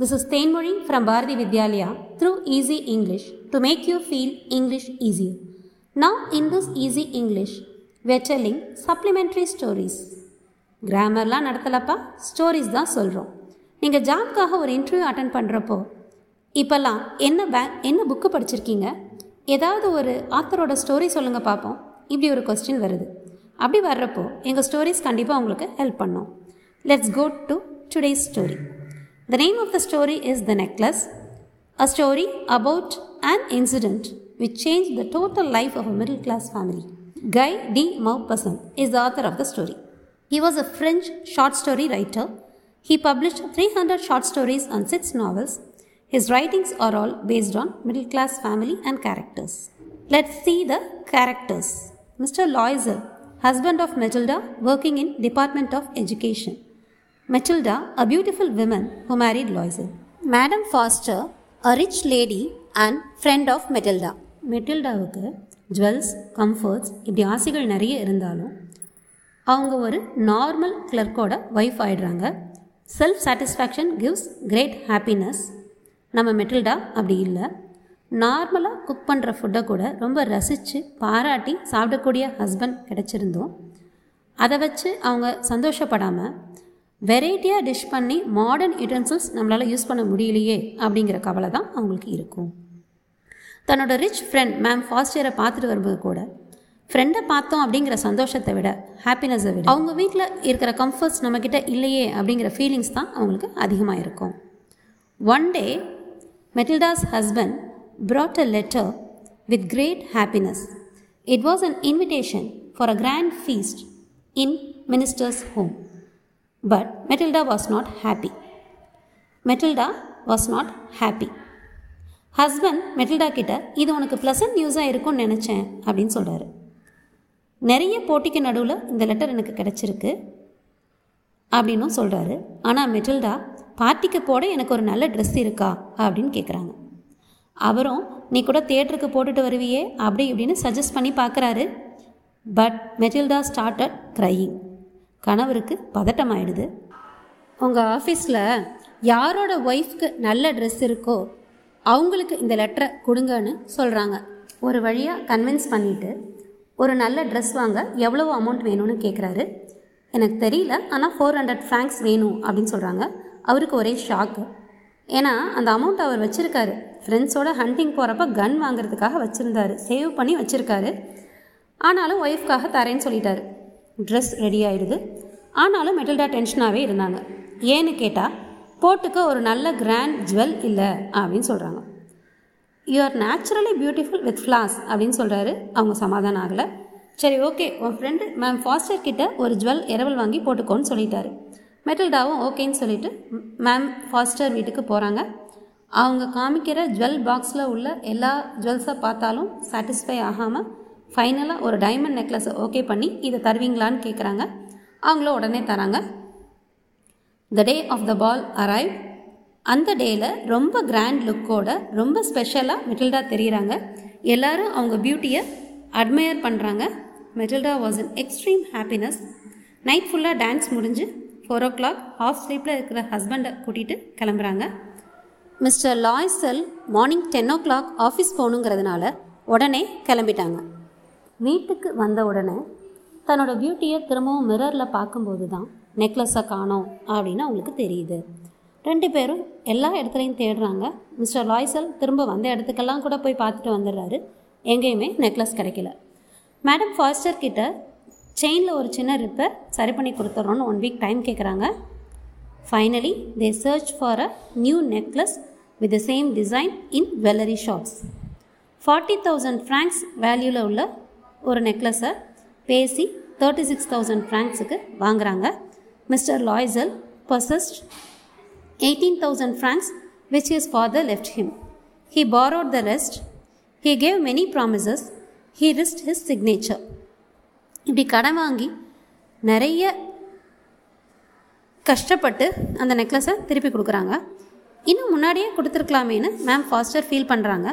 This is Thenmozhi from Bharati Vidyalaya through Easy English. To make you feel English easier. Now, in this Easy English, we are telling supplementary stories. கிராமர்லாம் நடத்தலப்பா? Stories தான் சொல்கிறோம் நீங்கள் ஜாப்காக ஒரு interview attend பண்ணுறப்போ இப்போல்லாம் என்ன பே என்ன புக்கு படிச்சிருக்கீங்க? ஏதாவது ஒரு ஆத்தரோட ஸ்டோரி சொல்லுங்கள் பார்ப்போம் இப்படி ஒரு கொஸ்டின் வருது. அப்படி வர்றப்போ எங்கள் ஸ்டோரிஸ் கண்டிப்பாக உங்களுக்கு ஹெல்ப் பண்ணோம். Let's go to today's story The name of the story is The Necklace, a story about an incident which changed the total life of a middle class family. Guy de Maupassant is the author of the story. He was a French short story writer. He published 300 short stories and 6 novels. His writings are all based on middle class family and characters. Let's see the characters. Mr. Loisel, husband of Matilda, working in Department of Education. Matilda, a beautiful woman who married Loisel. Madam Foster, a rich lady and friend of Matilda. மெட்டில்டாவுக்கு jewels comforts இப்படி ஆசைகள் நிறைய இருந்தாலும் அவங்க ஒரு normal கிளர்க்கோட wife ஆயிடுறாங்க self satisfaction gives great happiness நம்ம மெட்டில்டா அப்படி இல்லை நார்மலாக குக் பண்ணுற ஃபுட்டை கூட ரொம்ப ரசித்து பாராட்டி சாப்பிடக்கூடிய ஹஸ்பண்ட் கிடச்சிருந்தோம் அதை வச்சு அவங்க சந்தோஷப்படாமல் வெரைட்டியாக டிஷ் பண்ணி மாடர்ன் யூட்டன்சில்ஸ் நம்மளால் யூஸ் பண்ண முடியலையே அப்படிங்கிற கவலை தான் அவங்களுக்கு இருக்கும் தன்னோட ரிச் ஃப்ரெண்ட் மேம் ஃபாஸ்டியரை பார்த்துட்டு வரும்போது கூட ஃப்ரெண்டை பார்த்தோம் அப்படிங்கிற சந்தோஷத்தை விட ஹாப்பினஸை விட அவங்க வீட்டில் இருக்கிற கம்ஃபர்ட்ஸ் நம்மக்கிட்ட இல்லையே அப்படிங்கிற ஃபீலிங்ஸ் தான் அவங்களுக்கு அதிகமாக இருக்கும் one day Matilda's husband brought a letter with great happiness. It was an invitation for a grand feast in minister's home. But Matilda was not happy. Matilda was not happy husband Matilda கிட்ட இது உனக்கு pleasant நியூஸாக இருக்கும்னு நினச்சேன் அப்படின்னு சொல்கிறாரு நிறைய போட்டிக்கு நடுவில் இந்த லெட்டர் எனக்கு கிடச்சிருக்கு அப்படின்னும் சொல்கிறாரு ஆனால் மெட்டில்டா பார்ட்டிக்கு போட எனக்கு ஒரு நல்ல ட்ரெஸ் இருக்கா? அப்படின்னு கேட்குறாங்க அவரும் நீ கூட தேட்டருக்கு போட்டுட்டு வருவியே அப்படி இப்படின்னு சஜஸ்ட் பண்ணி பார்க்குறாரு பட் மெட்டில்டா ஸ்டார்டட் க்ரையிங் கணவருக்கு பதட்டம் ஆயிடுது உங்கள் ஆஃபீஸில் யாரோட ஒய்ஃப்க்கு நல்ல ட்ரெஸ் இருக்கோ அவங்களுக்கு இந்த லெட்டரை கொடுங்கன்னு சொல்கிறாங்க ஒரு வழியாக கன்வின்ஸ் பண்ணிவிட்டு ஒரு நல்ல ட்ரெஸ் வாங்க எவ்வளோ அமௌண்ட் வேணும்னு கேட்குறாரு எனக்கு தெரியல ஆனால் ஃபோர் ஹண்ட்ரட் ஃப்ராங்க்ஸ் வேணும் அப்படின்னு சொல்கிறாங்க அவருக்கு ஒரே ஷாக்கு ஏன்னா அந்த அமௌண்ட் அவர் வச்சுருக்காரு. ஃப்ரெண்ட்ஸோட ஹண்டிங் போகிறப்ப கன் வாங்குறதுக்காக வச்சுருந்தாரு. சேவ் பண்ணி வச்சுருக்காரு. ஆனாலும் ஒய்ஃப்காக தரேன்னு சொல்லிட்டாரு. ட்ரெஸ் ரெடி ஆகிடுது ஆனாலும் மெட்டில்டா டென்ஷனாகவே இருந்தாங்க. ஏன்னு கேட்டால் போட்டுக்க ஒரு நல்ல கிராண்ட் ஜுவல் இல்லை அப்படின்னு சொல்கிறாங்க you are naturally beautiful with flaws அப்படின்னு சொல்கிறாரு அவங்க சமாதானம் ஆகலை. சரி ஓகே உன் ஃப்ரெண்டு மேம் ஃபாஸ்டர் கிட்ட ஒரு ஜுவல் இரவல் வாங்கி போட்டுக்கோன்னு சொல்லிட்டாரு. மெட்டில்டாவும் ஓகேன்னு சொல்லிட்டு மேம் ஃபாஸ்டர் வீட்டுக்கு போகிறாங்க அவங்க காமிக்கிற ஜுவல் பாக்ஸில் உள்ள எல்லா ஜுவல்ஸை பார்த்தாலும் சாட்டிஸ்ஃபை ஆகாமல் ஃபைனலாக ஒரு டைமண்ட் நெக்லஸை ஓகே பண்ணி இதை தருவீங்களான்னு கேட்குறாங்க அவங்களும் உடனே தராங்க. த டே ஆஃப் த பால் அரைவ் அந்த டேயில் ரொம்ப கிராண்ட் லுக்கோட ரொம்ப ஸ்பெஷலாக மெட்டில்டா தெரிகிறாங்க எல்லாரும் அவங்க பியூட்டியை அட்மையர் பண்ணுறாங்க Matilda was in extreme happiness night ஃபுல்லாக டான்ஸ் முடிஞ்சு ஃபோர் ஓ கிளாக் ஹாஃப் ஸ்லீப்பில் இருக்கிற ஹஸ்பண்டை கூட்டிகிட்டு கிளம்புறாங்க. Mister Loisel morning ten o'clock office போகணுங்கிறதுனால உடனே கிளம்பிட்டாங்க. வீட்டுக்கு வந்த உடனே தன்னோட பியூட்டியை திரும்பவும் மிரரில் பார்க்கும்போது தான் நெக்லஸை காணோம் அப்படின்னு அவங்களுக்கு தெரியுது. ரெண்டு பேரும் எல்லா இடத்துலையும் தேடுறாங்க. மிஸ்டர் லாய்சல் திரும்ப வந்த இடத்துக்கெல்லாம் கூட போய் பார்த்துட்டு வந்துடுறாரு. எங்கேயுமே நெக்லஸ் கிடைக்கல. மேடம் ஃபாஸ்டர் கிட்ட செயினில் ஒரு சின்ன ரிப்பேர் சரி பண்ணி கொடுத்துட்றோன்னு ஒன் வீக் டைம் கேட்குறாங்க finally they search for a new necklace with the same design in jewellery shops forty thousand francs வேல்யூவில் உள்ள ஒரு நெக்லஸை பேசி தேர்ட்டி சிக்ஸ் தௌசண்ட் ஃப்ராங்க்ஸுக்கு வாங்குறாங்க. Mister Loisel purchased eighteen thousand francs which is father left him he borrowed the rest he gave many promises he risked his signature இப்படி கடன் வாங்கி நிறைய கஷ்டப்பட்டு அந்த நெக்லஸை திருப்பி கொடுக்குறாங்க. இன்னும் முன்னாடியே கொடுத்துருக்கலாமேன்னு மேம் ஃபாஸ்டர் ஃபீல் பண்ணுறாங்க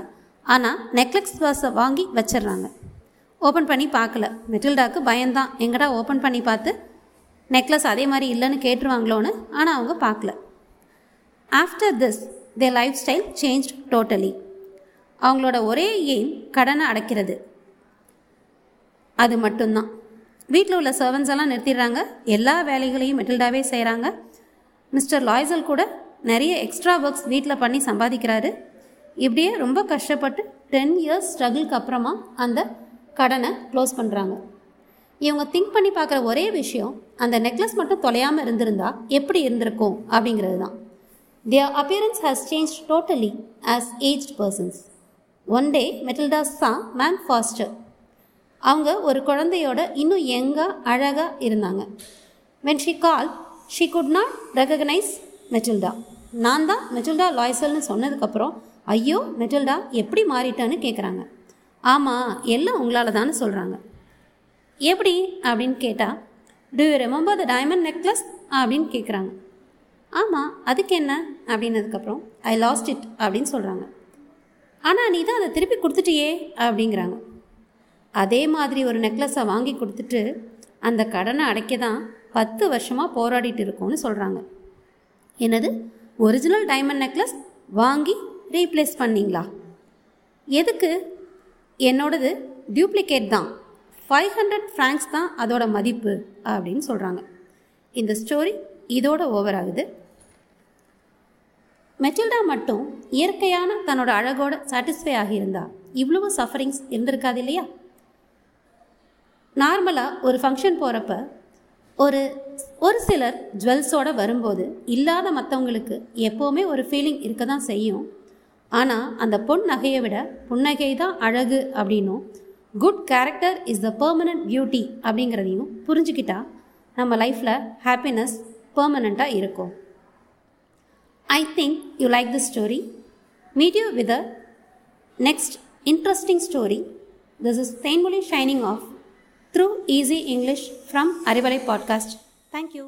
ஆனால் நெக்லஸ் வாஸை வாங்கி வச்சிடுறாங்க. ஓப்பன் பண்ணி பார்க்கல. மெட்டில்டாக்கு பயந்தான் எங்கடா ஓப்பன் பண்ணி பார்த்து? நெக்லஸ் அதே மாதிரி இல்லைன்னு கேட்டுருவாங்களோன்னு? ஆனால் அவங்க பார்க்கல. After this they lifestyle change totally அவங்களோட ஒரே எய்ம் கடனை அடைக்கிறது. அது மட்டும்தான். வீட்டில் உள்ள சர்வன்ஸ் எல்லாம் நிறுத்திடுறாங்க. எல்லா வேலைகளையும் மெட்டில்டாவே செய்கிறாங்க மிஸ்டர் லாய்சல் கூட நிறைய எக்ஸ்ட்ரா ஒர்க்ஸ் வீட்டில் பண்ணி சம்பாதிக்கிறாரு. இப்படியே ரொம்ப கஷ்டப்பட்டு டென் இயர்ஸ் ஸ்ட்ரகிள்க்கு அப்புறமா அந்த கடனை க்ளோஸ் பண்ணுறாங்க இவங்க திங்க் பண்ணி பார்க்குற ஒரே விஷயம் அந்த நெக்லஸ் மட்டும் தொலையாமல் இருந்திருந்தா எப்படி இருந்திருக்கும் அப்படிங்கிறது தான் their appearance has change totally as aged persons one day Matilda's தான் மேம் ஃபாஸ்டர் அவங்க ஒரு குழந்தையோட இன்னும் யங்காக அழகாக இருந்தாங்க. When she call she could not recognise Matilda நான் தான் மெட்டில்டா லாய்சல்னு சொன்னதுக்கப்புறம் ஐயோ மெட்டில்டா எப்படி மாறிட்டேன்னு கேட்குறாங்க ஆமாம் எல்லாம் உங்களால் தானே சொல்கிறாங்க எப்படி? அப்படின்னு கேட்டால் do you remember the diamond necklace அப்படின்னு கேட்குறாங்க ஆமாம் அதுக்கு என்ன? அப்படின்னதுக்கப்புறம் ஐ லாஸ்ட் இட் அப்படின்னு சொல்கிறாங்க ஆனால் நீ தான் அதை திருப்பி கொடுத்துட்டியே அப்படிங்கிறாங்க. அதே மாதிரி ஒரு நெக்லஸை வாங்கி கொடுத்துட்டு அந்த கடனை அடைக்க தான் பத்து வருஷமாக போராடிட்டு இருக்கோம்னு சொல்கிறாங்க என்னது? ஒரிஜினல் டைமண்ட் நெக்லஸ் வாங்கி ரீப்ளேஸ் பண்ணீங்களா? எதுக்கு? என்னோடது டியூப்ளிகேட் தான். ஃபைவ் ஹண்ட்ரட் ஃப்ராங்க்ஸ் தான் அதோட மதிப்பு அப்படின்னு சொல்கிறாங்க இந்த ஸ்டோரி இதோட ஓவர் ஆகுது. மெட்டில்டா மட்டும் இயற்கையான தன்னோட அழகோட சாட்டிஸ்ஃபை ஆகியிருந்தா இவ்வளவு சஃபரிங்ஸ் இருந்திருக்காது இல்லையா? நார்மலாக ஒரு ஃபங்க்ஷன் போகிறப்ப ஒரு ஒரு சிலர் ஜுவல்ஸோடு வரும்போது இல்லாத மற்றவங்களுக்கு எப்போவுமே ஒரு ஃபீலிங் இருக்க தான் செய்யும். ஆனால் அந்த பொன் நகையை விட புன்னகை தான் அழகு அப்படின்னும். Good character is the permanent beauty அப்படிங்கிறதையும் புரிஞ்சுக்கிட்டா நம்ம லைஃப்பில் ஹாப்பினஸ் பர்மனண்ட்டாக இருக்கும். I think you like the story meet you with a next interesting story this is Thenmozhi signing off through easy English from Arivalai podcast thank you.